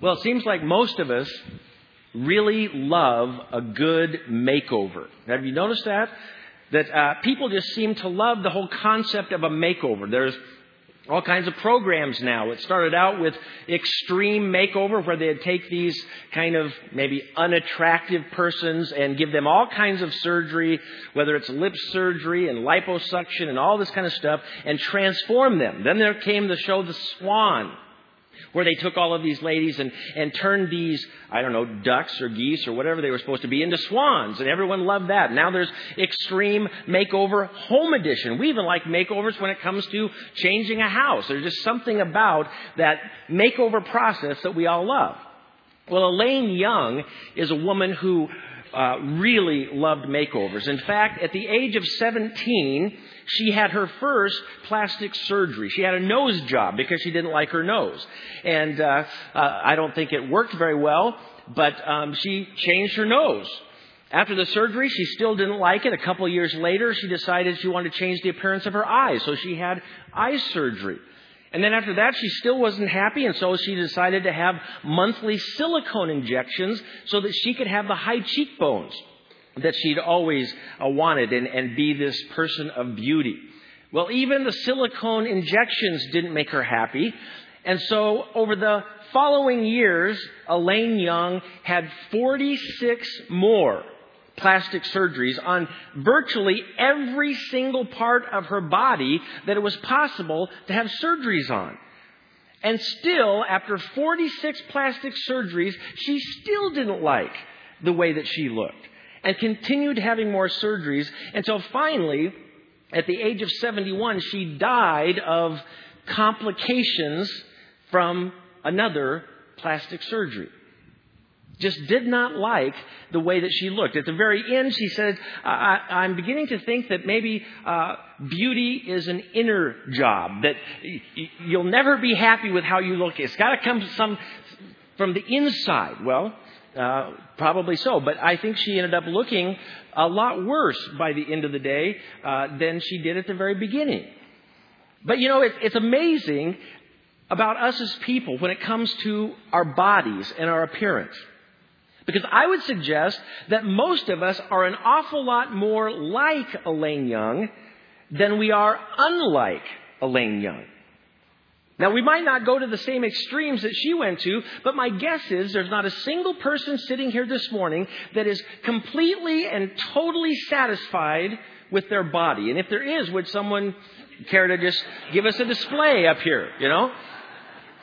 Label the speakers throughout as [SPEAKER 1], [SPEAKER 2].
[SPEAKER 1] Well, it seems like most of us really love a good makeover. Have you noticed that? That uh, people just seem to love the whole concept of a makeover. There's all kinds of programs now. It started out with extreme makeover where they'd take these kind of maybe unattractive persons and give them all kinds of surgery, whether it's lip surgery and liposuction and all this kind of stuff, and transform them. Then there came the show The Swan where they took all of these ladies and, and turned these, I don't know, ducks or geese or whatever they were supposed to be into swans. And everyone loved that. Now there's extreme makeover home edition. We even like makeovers when it comes to changing a house. There's just something about that makeover process that we all love. Well, Elaine Young is a woman who uh, really loved makeovers. In fact, at the age of 17, she had her first plastic surgery. She had a nose job because she didn't like her nose. And uh, uh, I don't think it worked very well, but um, she changed her nose. After the surgery, she still didn't like it. A couple years later, she decided she wanted to change the appearance of her eyes, so she had eye surgery. And then after that, she still wasn't happy, and so she decided to have monthly silicone injections so that she could have the high cheekbones that she'd always uh, wanted and, and be this person of beauty. Well, even the silicone injections didn't make her happy. And so over the following years, Elaine Young had 46 more plastic surgeries on virtually every single part of her body that it was possible to have surgeries on. And still, after 46 plastic surgeries, she still didn't like the way that she looked and continued having more surgeries until finally, at the age of 71, she died of complications from another plastic surgery just did not like the way that she looked. At the very end, she said, I, am beginning to think that maybe uh, beauty is an inner job, that you'll never be happy with how you look. It's got to come some, from the inside. Well, uh, probably so, but I think she ended up looking a lot worse by the end of the day uh, than she did at the very beginning. But you know, it, it's amazing about us as people when it comes to our bodies and our appearance. Because I would suggest that most of us are an awful lot more like Elaine Young than we are unlike Elaine Young. Now, we might not go to the same extremes that she went to, but my guess is there's not a single person sitting here this morning that is completely and totally satisfied with their body. And if there is, would someone care to just give us a display up here, you know?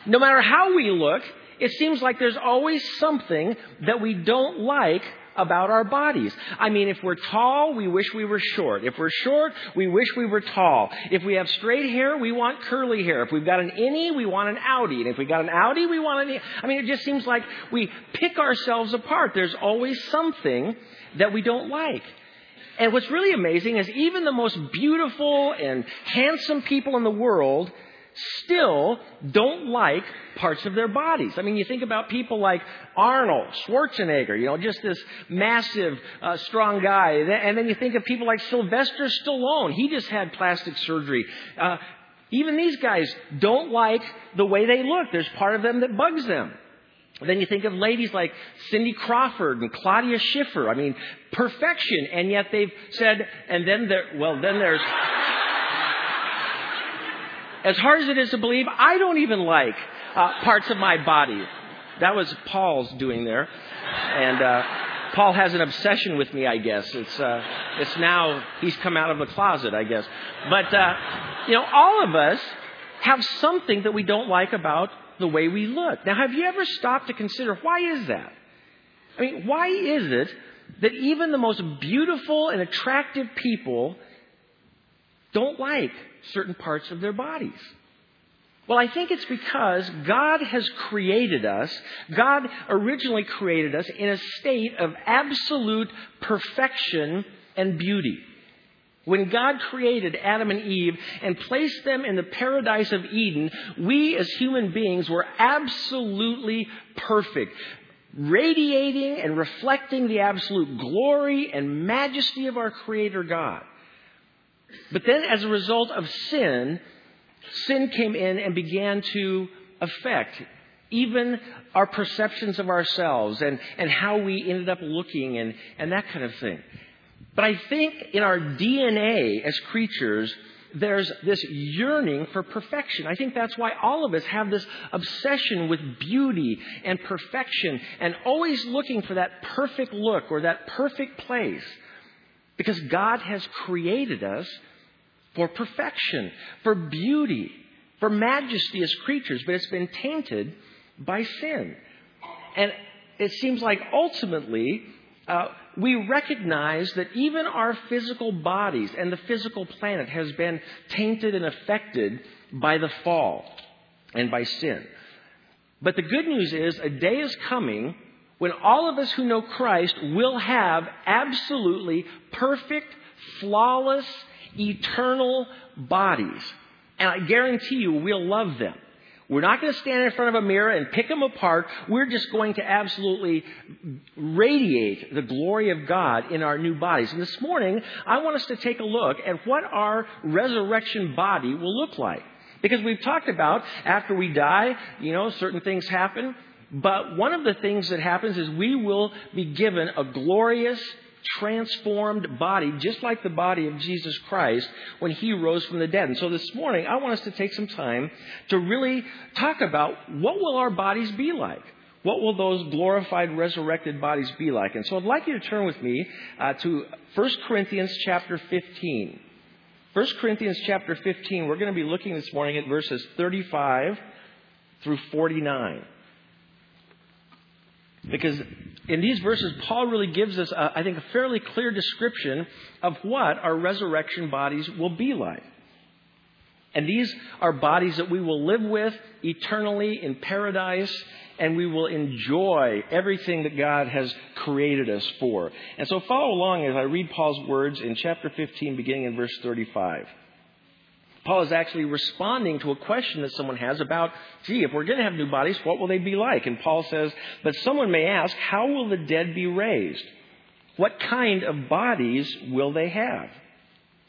[SPEAKER 1] No matter how we look, it seems like there's always something that we don't like about our bodies. I mean, if we're tall, we wish we were short. If we're short, we wish we were tall. If we have straight hair, we want curly hair. If we've got an innie, we want an outie. And if we got an outie, we want an. Innie. I mean, it just seems like we pick ourselves apart. There's always something that we don't like. And what's really amazing is even the most beautiful and handsome people in the world still don't like parts of their bodies. I mean, you think about people like Arnold Schwarzenegger, you know, just this massive, uh, strong guy. And then you think of people like Sylvester Stallone. He just had plastic surgery. Uh, even these guys don't like the way they look. There's part of them that bugs them. Then you think of ladies like Cindy Crawford and Claudia Schiffer. I mean, perfection. And yet they've said, and then there, well, then there's, as hard as it is to believe, I don't even like uh, parts of my body. That was Paul's doing there. And uh, Paul has an obsession with me, I guess. It's, uh, it's now, he's come out of the closet, I guess. But, uh, you know, all of us have something that we don't like about the way we look. Now, have you ever stopped to consider why is that? I mean, why is it that even the most beautiful and attractive people don't like certain parts of their bodies? Well, I think it's because God has created us. God originally created us in a state of absolute perfection and beauty. When God created Adam and Eve and placed them in the paradise of Eden, we as human beings were absolutely perfect, radiating and reflecting the absolute glory and majesty of our Creator God. But then, as a result of sin, sin came in and began to affect even our perceptions of ourselves and, and how we ended up looking and, and that kind of thing. But I think in our DNA as creatures, there's this yearning for perfection. I think that's why all of us have this obsession with beauty and perfection and always looking for that perfect look or that perfect place. Because God has created us for perfection, for beauty, for majesty as creatures, but it's been tainted by sin. And it seems like ultimately, uh, we recognize that even our physical bodies and the physical planet has been tainted and affected by the fall and by sin. But the good news is a day is coming when all of us who know Christ will have absolutely perfect, flawless, eternal bodies. And I guarantee you we'll love them. We're not going to stand in front of a mirror and pick them apart. We're just going to absolutely radiate the glory of God in our new bodies. And this morning, I want us to take a look at what our resurrection body will look like. Because we've talked about after we die, you know, certain things happen. But one of the things that happens is we will be given a glorious transformed body, just like the body of Jesus Christ when he rose from the dead. And so this morning, I want us to take some time to really talk about what will our bodies be like? What will those glorified, resurrected bodies be like? And so I'd like you to turn with me uh, to 1 Corinthians chapter 15. 1 Corinthians chapter 15, we're going to be looking this morning at verses 35 through 49. Because in these verses, Paul really gives us, a, I think, a fairly clear description of what our resurrection bodies will be like. And these are bodies that we will live with eternally in paradise, and we will enjoy everything that God has created us for. And so follow along as I read Paul's words in chapter 15, beginning in verse 35. Paul is actually responding to a question that someone has about, gee, if we're going to have new bodies, what will they be like? And Paul says, but someone may ask, how will the dead be raised? What kind of bodies will they have?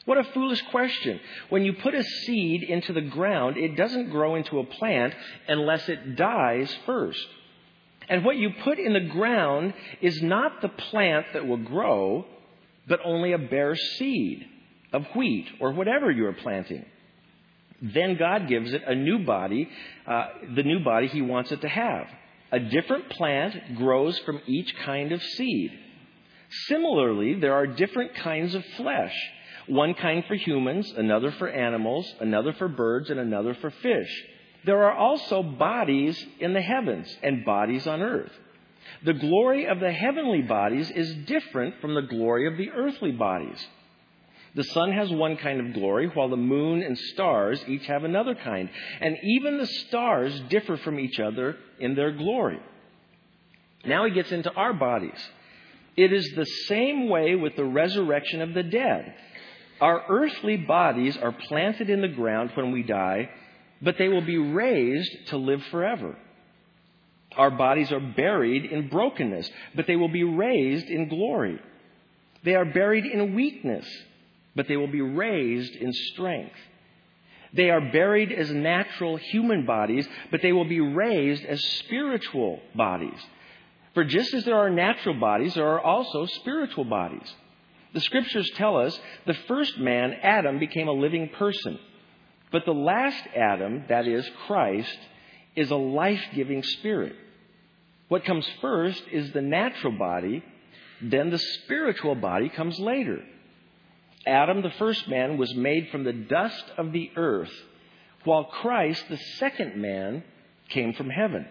[SPEAKER 1] What a foolish question. When you put a seed into the ground, it doesn't grow into a plant unless it dies first. And what you put in the ground is not the plant that will grow, but only a bare seed of wheat or whatever you are planting. Then God gives it a new body, uh, the new body He wants it to have. A different plant grows from each kind of seed. Similarly, there are different kinds of flesh. One kind for humans, another for animals, another for birds, and another for fish. There are also bodies in the heavens and bodies on earth. The glory of the heavenly bodies is different from the glory of the earthly bodies. The sun has one kind of glory, while the moon and stars each have another kind. And even the stars differ from each other in their glory. Now he gets into our bodies. It is the same way with the resurrection of the dead. Our earthly bodies are planted in the ground when we die, but they will be raised to live forever. Our bodies are buried in brokenness, but they will be raised in glory. They are buried in weakness but they will be raised in strength. They are buried as natural human bodies, but they will be raised as spiritual bodies. For just as there are natural bodies, there are also spiritual bodies. The scriptures tell us the first man, Adam, became a living person. But the last Adam, that is Christ, is a life giving spirit. What comes first is the natural body, then the spiritual body comes later. Adam, the first man, was made from the dust of the earth, while Christ, the second man, came from heaven.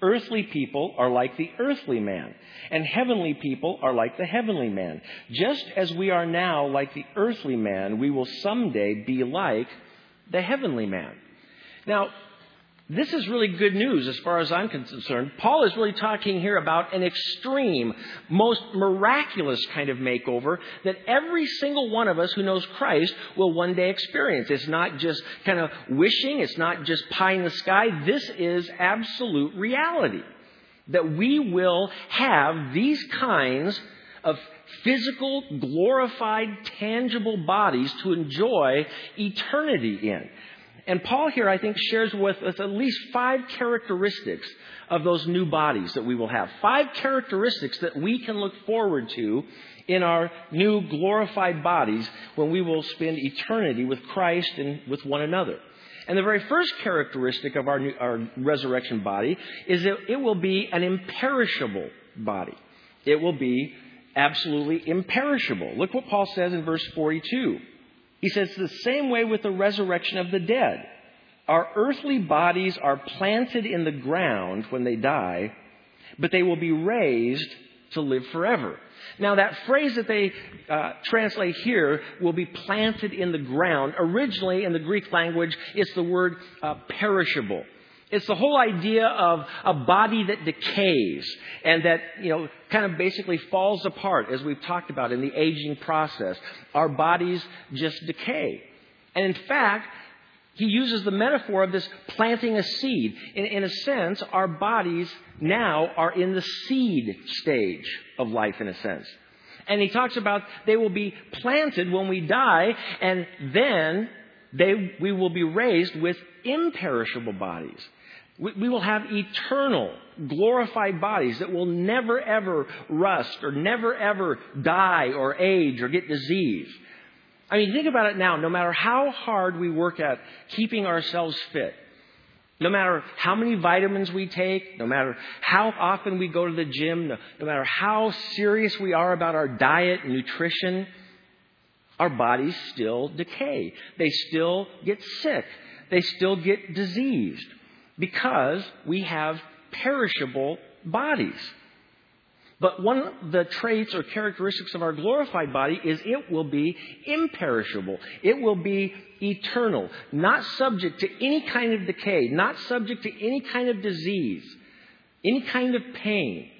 [SPEAKER 1] Earthly people are like the earthly man, and heavenly people are like the heavenly man. Just as we are now like the earthly man, we will someday be like the heavenly man. Now, this is really good news as far as I'm concerned. Paul is really talking here about an extreme, most miraculous kind of makeover that every single one of us who knows Christ will one day experience. It's not just kind of wishing, it's not just pie in the sky. This is absolute reality. That we will have these kinds of physical, glorified, tangible bodies to enjoy eternity in. And Paul here, I think, shares with us at least five characteristics of those new bodies that we will have. Five characteristics that we can look forward to in our new glorified bodies when we will spend eternity with Christ and with one another. And the very first characteristic of our, new, our resurrection body is that it will be an imperishable body. It will be absolutely imperishable. Look what Paul says in verse 42. He says, the same way with the resurrection of the dead. Our earthly bodies are planted in the ground when they die, but they will be raised to live forever. Now, that phrase that they uh, translate here will be planted in the ground. Originally, in the Greek language, it's the word uh, perishable. It's the whole idea of a body that decays and that, you know, kind of basically falls apart, as we've talked about in the aging process. Our bodies just decay. And in fact, he uses the metaphor of this planting a seed. In, in, a sense, our bodies now are in the seed stage of life, in a sense. And he talks about they will be planted when we die, and then they, we will be raised with imperishable bodies. We, we will have eternal, glorified bodies that will never ever rust or never ever die or age or get disease. I mean, think about it now. No matter how hard we work at keeping ourselves fit, no matter how many vitamins we take, no matter how often we go to the gym, no, no matter how serious we are about our diet and nutrition, our bodies still decay. They still get sick. They still get diseased because we have perishable bodies. But one of the traits or characteristics of our glorified body is it will be imperishable. It will be eternal, not subject to any kind of decay, not subject to any kind of disease, any kind of pain.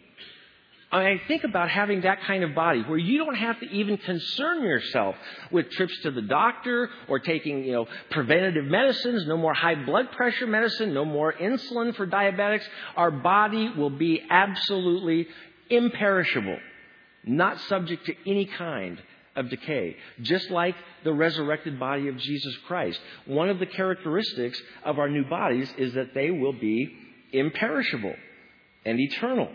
[SPEAKER 1] I mean, think about having that kind of body where you don't have to even concern yourself with trips to the doctor or taking, you know, preventative medicines, no more high blood pressure medicine, no more insulin for diabetics. Our body will be absolutely imperishable, not subject to any kind of decay, just like the resurrected body of Jesus Christ. One of the characteristics of our new bodies is that they will be imperishable and eternal.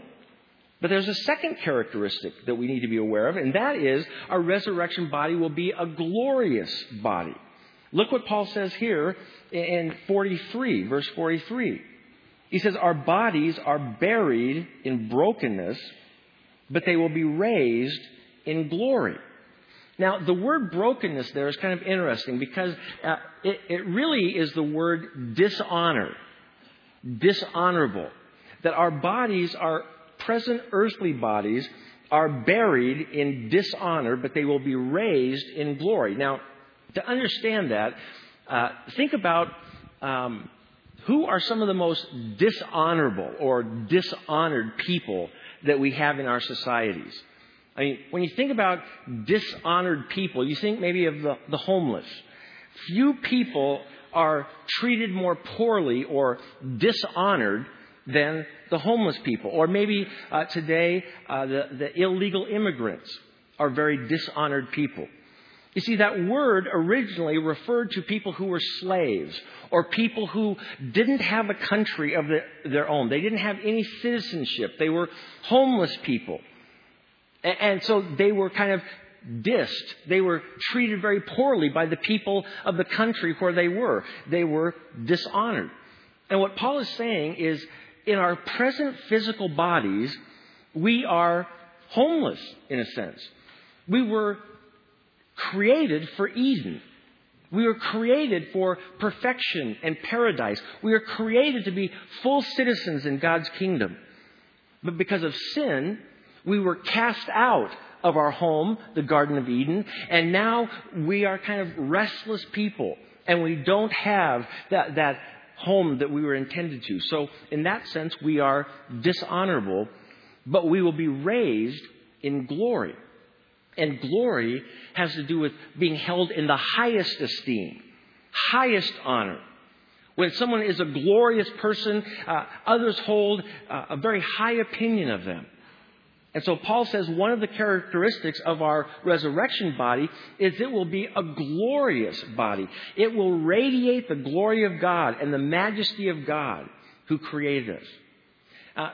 [SPEAKER 1] But there's a second characteristic that we need to be aware of, and that is our resurrection body will be a glorious body. Look what Paul says here in 43, verse 43. He says, Our bodies are buried in brokenness but they will be raised in glory. Now, the word brokenness there is kind of interesting because uh, it, it really is the word dishonor, dishonorable. That our bodies, our present earthly bodies, are buried in dishonor, but they will be raised in glory. Now, to understand that, uh, think about um, who are some of the most dishonorable or dishonored people that we have in our societies. I mean, when you think about dishonored people, you think maybe of the, the homeless. Few people are treated more poorly or dishonored than the homeless people. Or maybe uh, today, uh, the, the illegal immigrants are very dishonored people. You see, that word originally referred to people who were slaves or people who didn't have a country of their own. They didn't have any citizenship. They were homeless people. And so they were kind of dissed. They were treated very poorly by the people of the country where they were. They were dishonored. And what Paul is saying is in our present physical bodies, we are homeless in a sense. We were created for Eden. We were created for perfection and paradise. We are created to be full citizens in God's kingdom. But because of sin, we were cast out of our home, the Garden of Eden, and now we are kind of restless people, and we don't have that, that home that we were intended to. So, in that sense, we are dishonorable, but we will be raised in glory. And glory has to do with being held in the highest esteem, highest honor. When someone is a glorious person, uh, others hold uh, a very high opinion of them. And so Paul says one of the characteristics of our resurrection body is it will be a glorious body. It will radiate the glory of God and the majesty of God who created us. Uh,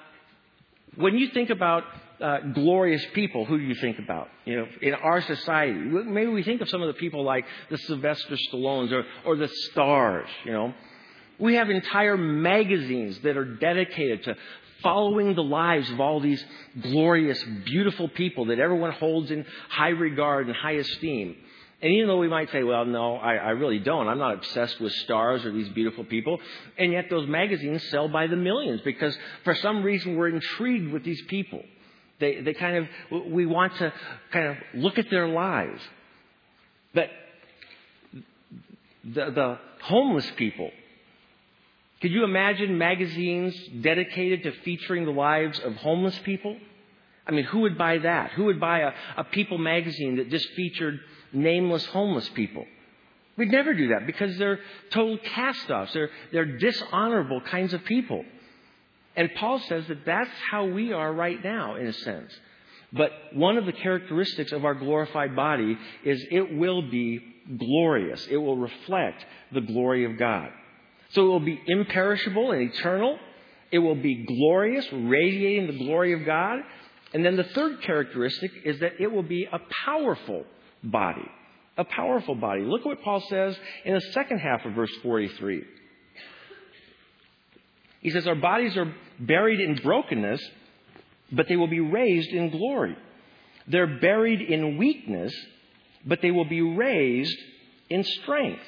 [SPEAKER 1] when you think about uh, glorious people, who do you think about? You know, in our society, maybe we think of some of the people like the Sylvester Stallones or, or the stars. You know, we have entire magazines that are dedicated to following the lives of all these glorious, beautiful people that everyone holds in high regard and high esteem. And even though we might say, well, no, I, I, really don't. I'm not obsessed with stars or these beautiful people. And yet those magazines sell by the millions because for some reason we're intrigued with these people. They, they kind of, we want to kind of look at their lives. But the, the homeless people, could you imagine magazines dedicated to featuring the lives of homeless people? I mean, who would buy that? Who would buy a, a People magazine that just featured nameless homeless people? We'd never do that because they're total cast offs. They're, they're dishonorable kinds of people. And Paul says that that's how we are right now, in a sense. But one of the characteristics of our glorified body is it will be glorious. It will reflect the glory of God. So it will be imperishable and eternal. It will be glorious, radiating the glory of God. And then the third characteristic is that it will be a powerful body. A powerful body. Look at what Paul says in the second half of verse 43. He says, Our bodies are buried in brokenness, but they will be raised in glory. They're buried in weakness, but they will be raised in strength.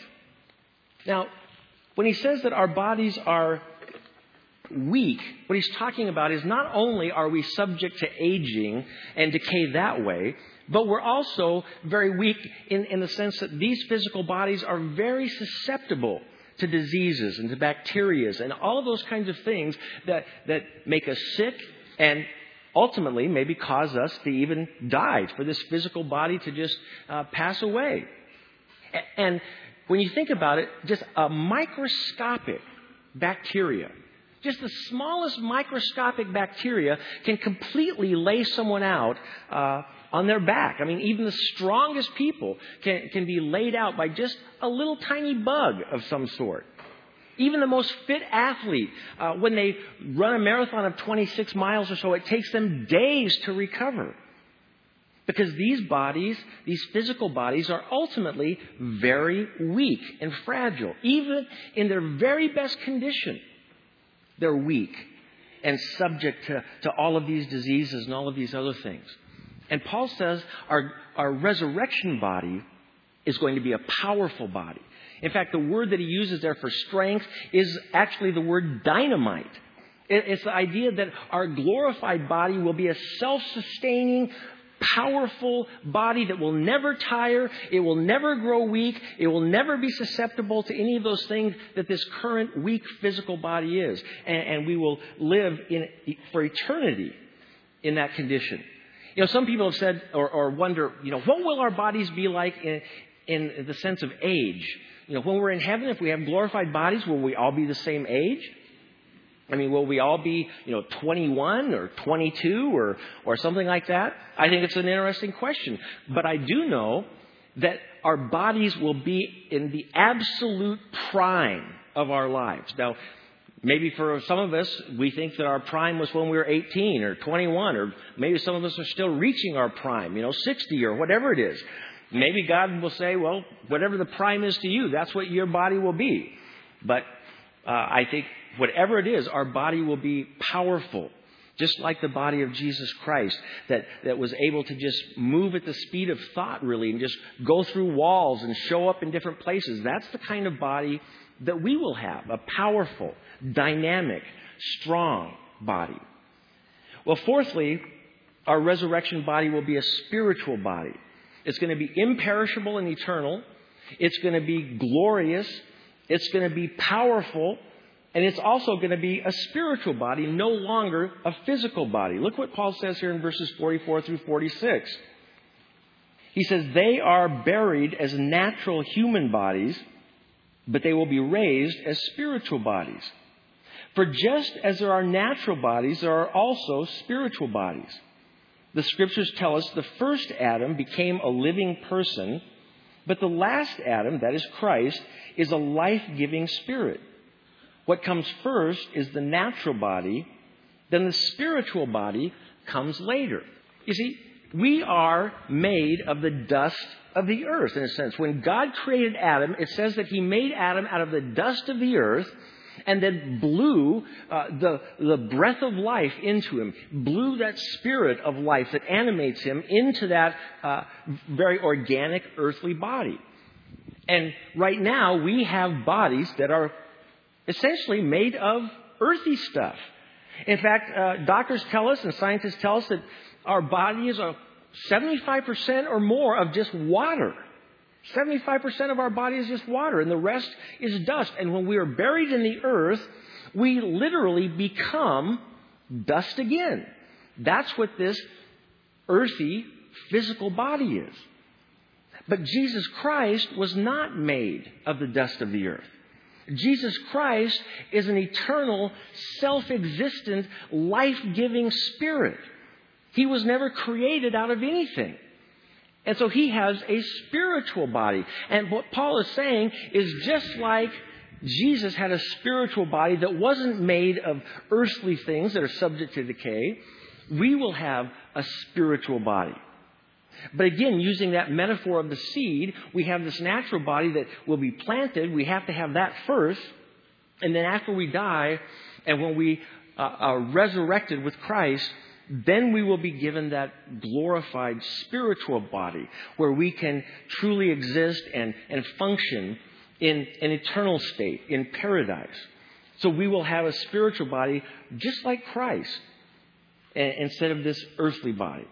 [SPEAKER 1] Now, when he says that our bodies are weak, what he's talking about is not only are we subject to aging and decay that way, but we're also very weak in, in the sense that these physical bodies are very susceptible to diseases and to bacteria and all of those kinds of things that, that make us sick and ultimately maybe cause us to even die, for this physical body to just uh, pass away. And when you think about it, just a microscopic bacteria, just the smallest microscopic bacteria can completely lay someone out uh, on their back. I mean, even the strongest people can, can be laid out by just a little tiny bug of some sort. Even the most fit athlete, uh, when they run a marathon of 26 miles or so, it takes them days to recover. Because these bodies, these physical bodies, are ultimately very weak and fragile. Even in their very best condition, they're weak and subject to, to all of these diseases and all of these other things. And Paul says our, our resurrection body is going to be a powerful body. In fact, the word that he uses there for strength is actually the word dynamite. It's the idea that our glorified body will be a self sustaining, powerful body that will never tire, it will never grow weak, it will never be susceptible to any of those things that this current weak physical body is. And, and we will live in, for eternity in that condition. You know, some people have said or, or wonder, you know, what will our bodies be like in, in the sense of age? You know, when we're in heaven, if we have glorified bodies, will we all be the same age? I mean, will we all be, you know, 21 or 22 or, or something like that? I think it's an interesting question. But I do know that our bodies will be in the absolute prime of our lives. Now, Maybe for some of us, we think that our prime was when we were 18 or 21, or maybe some of us are still reaching our prime, you know, 60 or whatever it is. Maybe God will say, well, whatever the prime is to you, that's what your body will be. But uh, I think whatever it is, our body will be powerful, just like the body of Jesus Christ, that, that was able to just move at the speed of thought, really, and just go through walls and show up in different places. That's the kind of body that we will have a powerful, dynamic, strong body. Well, fourthly, our resurrection body will be a spiritual body. It's going to be imperishable and eternal. It's going to be glorious. It's going to be powerful. And it's also going to be a spiritual body, no longer a physical body. Look what Paul says here in verses 44 through 46. He says, They are buried as natural human bodies, but they will be raised as spiritual bodies. For just as there are natural bodies, there are also spiritual bodies. the scriptures tell us the first Adam became a living person, but the last Adam, that is Christ, is a life giving spirit. What comes first is the natural body, then the spiritual body comes later. You see, we are made of the dust of the earth, in a sense. When God created Adam, it says that He made Adam out of the dust of the earth and then blew uh, the, the breath of life into him, blew that spirit of life that animates him into that uh, very organic earthly body. And right now, we have bodies that are essentially made of earthy stuff. In fact, uh, doctors tell us and scientists tell us that our bodies are 75% or more of just water. 75% of our body is just water, and the rest is dust. And when we are buried in the earth, we literally become dust again. That's what this earthy physical body is. But Jesus Christ was not made of the dust of the earth. Jesus Christ is an eternal, self existent, life giving spirit. He was never created out of anything. And so he has a spiritual body. And what Paul is saying is just like Jesus had a spiritual body that wasn't made of earthly things that are subject to decay, we will have a spiritual body. But again, using that metaphor of the seed, we have this natural body that will be planted. We have to have that first. And then after we die, and when we uh, are resurrected with Christ, then we will be given that glorified spiritual body where we can truly exist and, and function in an eternal state, in paradise. So we will have a spiritual body just like Christ instead of this earthly body.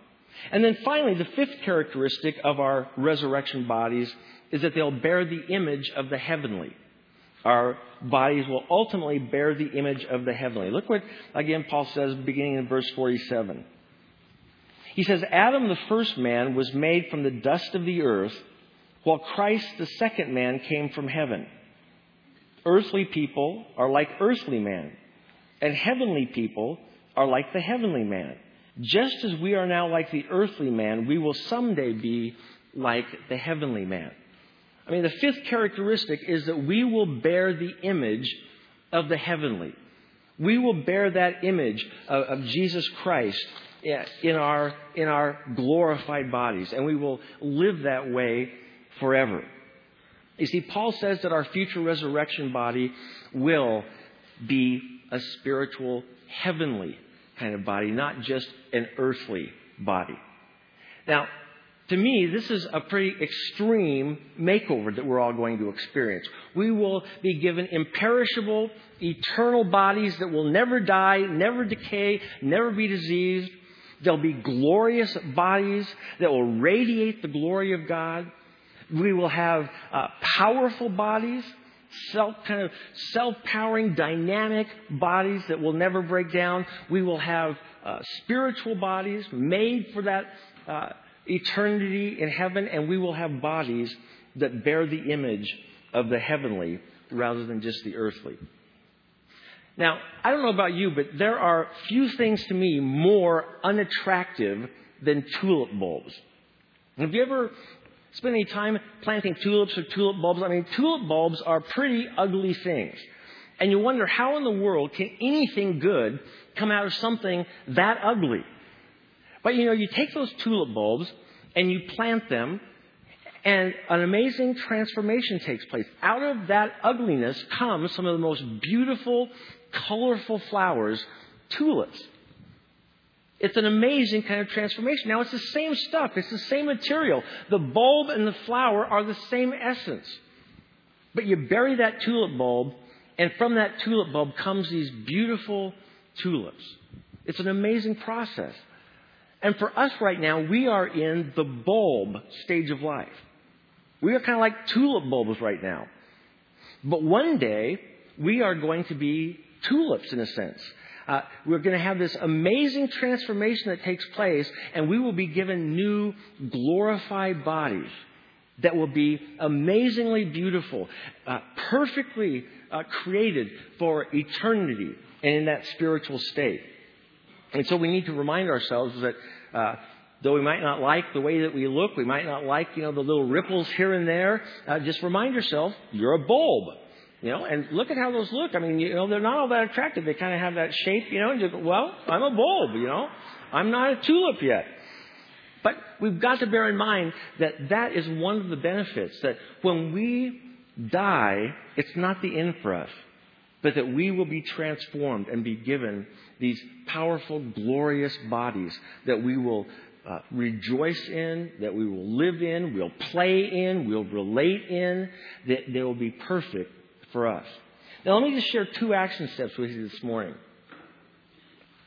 [SPEAKER 1] And then finally, the fifth characteristic of our resurrection bodies is that they'll bear the image of the heavenly our bodies will ultimately bear the image of the heavenly. Look what, again, Paul says beginning in verse 47. He says, Adam, the first man, was made from the dust of the earth, while Christ, the second man, came from heaven. Earthly people are like earthly man, and heavenly people are like the heavenly man. Just as we are now like the earthly man, we will someday be like the heavenly man. I mean, the fifth characteristic is that we will bear the image of the heavenly. We will bear that image of, of Jesus Christ in our, in our glorified bodies, and we will live that way forever. You see, Paul says that our future resurrection body will be a spiritual, heavenly kind of body, not just an earthly body. Now, to me, this is a pretty extreme makeover that we're all going to experience. We will be given imperishable, eternal bodies that will never die, never decay, never be diseased. There'll be glorious bodies that will radiate the glory of God. We will have uh, powerful bodies, self kind of self-powering, dynamic bodies that will never break down. We will have uh, spiritual bodies made for that. Uh, eternity in heaven, and we will have bodies that bear the image of the heavenly rather than just the earthly. Now, I don't know about you, but there are few things to me more unattractive than tulip bulbs. Have you ever spent any time planting tulips or tulip bulbs? I mean, tulip bulbs are pretty ugly things. And you wonder how in the world can anything good come out of something that ugly? But you know, you take those tulip bulbs and you plant them, and an amazing transformation takes place. Out of that ugliness comes some of the most beautiful, colorful flowers, tulips. It's an amazing kind of transformation. Now, it's the same stuff, it's the same material. The bulb and the flower are the same essence. But you bury that tulip bulb, and from that tulip bulb comes these beautiful tulips. It's an amazing process. And for us right now, we are in the bulb stage of life. We are kind of like tulip bulbs right now. But one day, we are going to be tulips in a sense. Uh, we're going to have this amazing transformation that takes place, and we will be given new glorified bodies that will be amazingly beautiful, uh, perfectly uh, created for eternity and in that spiritual state. And so we need to remind ourselves that uh, though we might not like the way that we look, we might not like, you know, the little ripples here and there, uh, just remind yourself you're a bulb. You know, and look at how those look. I mean, you know, they're not all that attractive. They kind of have that shape, you know, and you go, well, I'm a bulb, you know. I'm not a tulip yet. But we've got to bear in mind that that is one of the benefits, that when we die, it's not the end for us, but that we will be transformed and be given these powerful, glorious bodies that we will uh, rejoice in, that we will live in, we'll play in, we'll relate in, that they will be perfect for us. Now, let me just share two action steps with you this morning.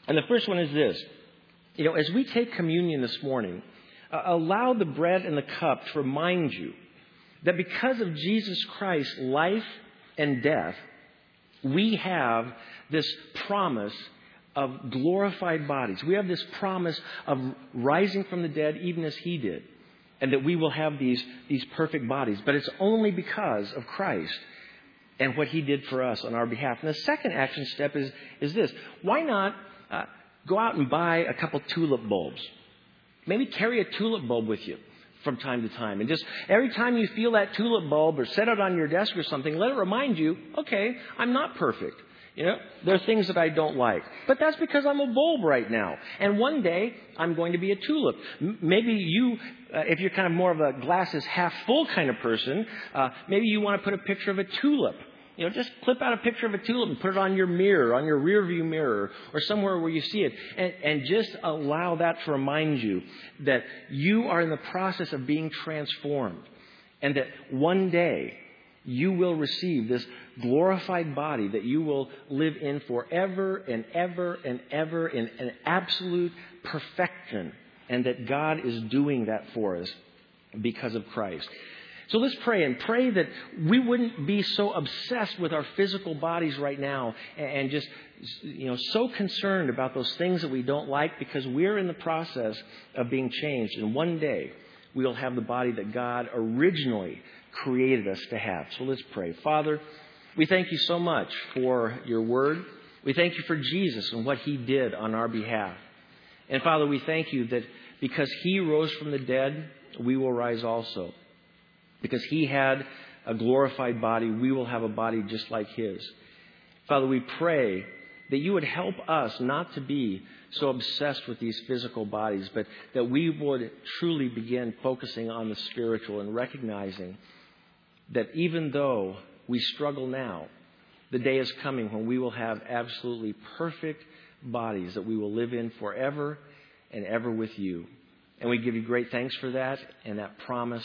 [SPEAKER 1] And the first one is this. You know, as we take communion this morning, uh, allow the bread and the cup to remind you that because of Jesus Christ's life and death, we have this promise of glorified bodies. We have this promise of rising from the dead even as he did, and that we will have these, these perfect bodies. But it's only because of Christ and what he did for us on our behalf. And the second action step is, is this why not uh, go out and buy a couple tulip bulbs? Maybe carry a tulip bulb with you from time to time. And just every time you feel that tulip bulb or set it on your desk or something, let it remind you, okay, I'm not perfect. You know, there are things that I don't like. But that's because I'm a bulb right now. And one day, I'm going to be a tulip. M- maybe you, uh, if you're kind of more of a glasses half full kind of person, uh, maybe you want to put a picture of a tulip you know, just clip out a picture of a tulip and put it on your mirror, on your rear view mirror, or somewhere where you see it. And, and just allow that to remind you that you are in the process of being transformed. And that one day you will receive this glorified body that you will live in forever and ever and ever in an absolute perfection. And that God is doing that for us because of Christ. So let's pray and pray that we wouldn't be so obsessed with our physical bodies right now and just, you know, so concerned about those things that we don't like because we're in the process of being changed. And one day we'll have the body that God originally created us to have. So let's pray. Father, we thank you so much for your word. We thank you for Jesus and what he did on our behalf. And Father, we thank you that because he rose from the dead, we will rise also. Because he had a glorified body, we will have a body just like his. Father, we pray that you would help us not to be so obsessed with these physical bodies, but that we would truly begin focusing on the spiritual and recognizing that even though we struggle now, the day is coming when we will have absolutely perfect bodies that we will live in forever and ever with you. And we give you great thanks for that and that promise.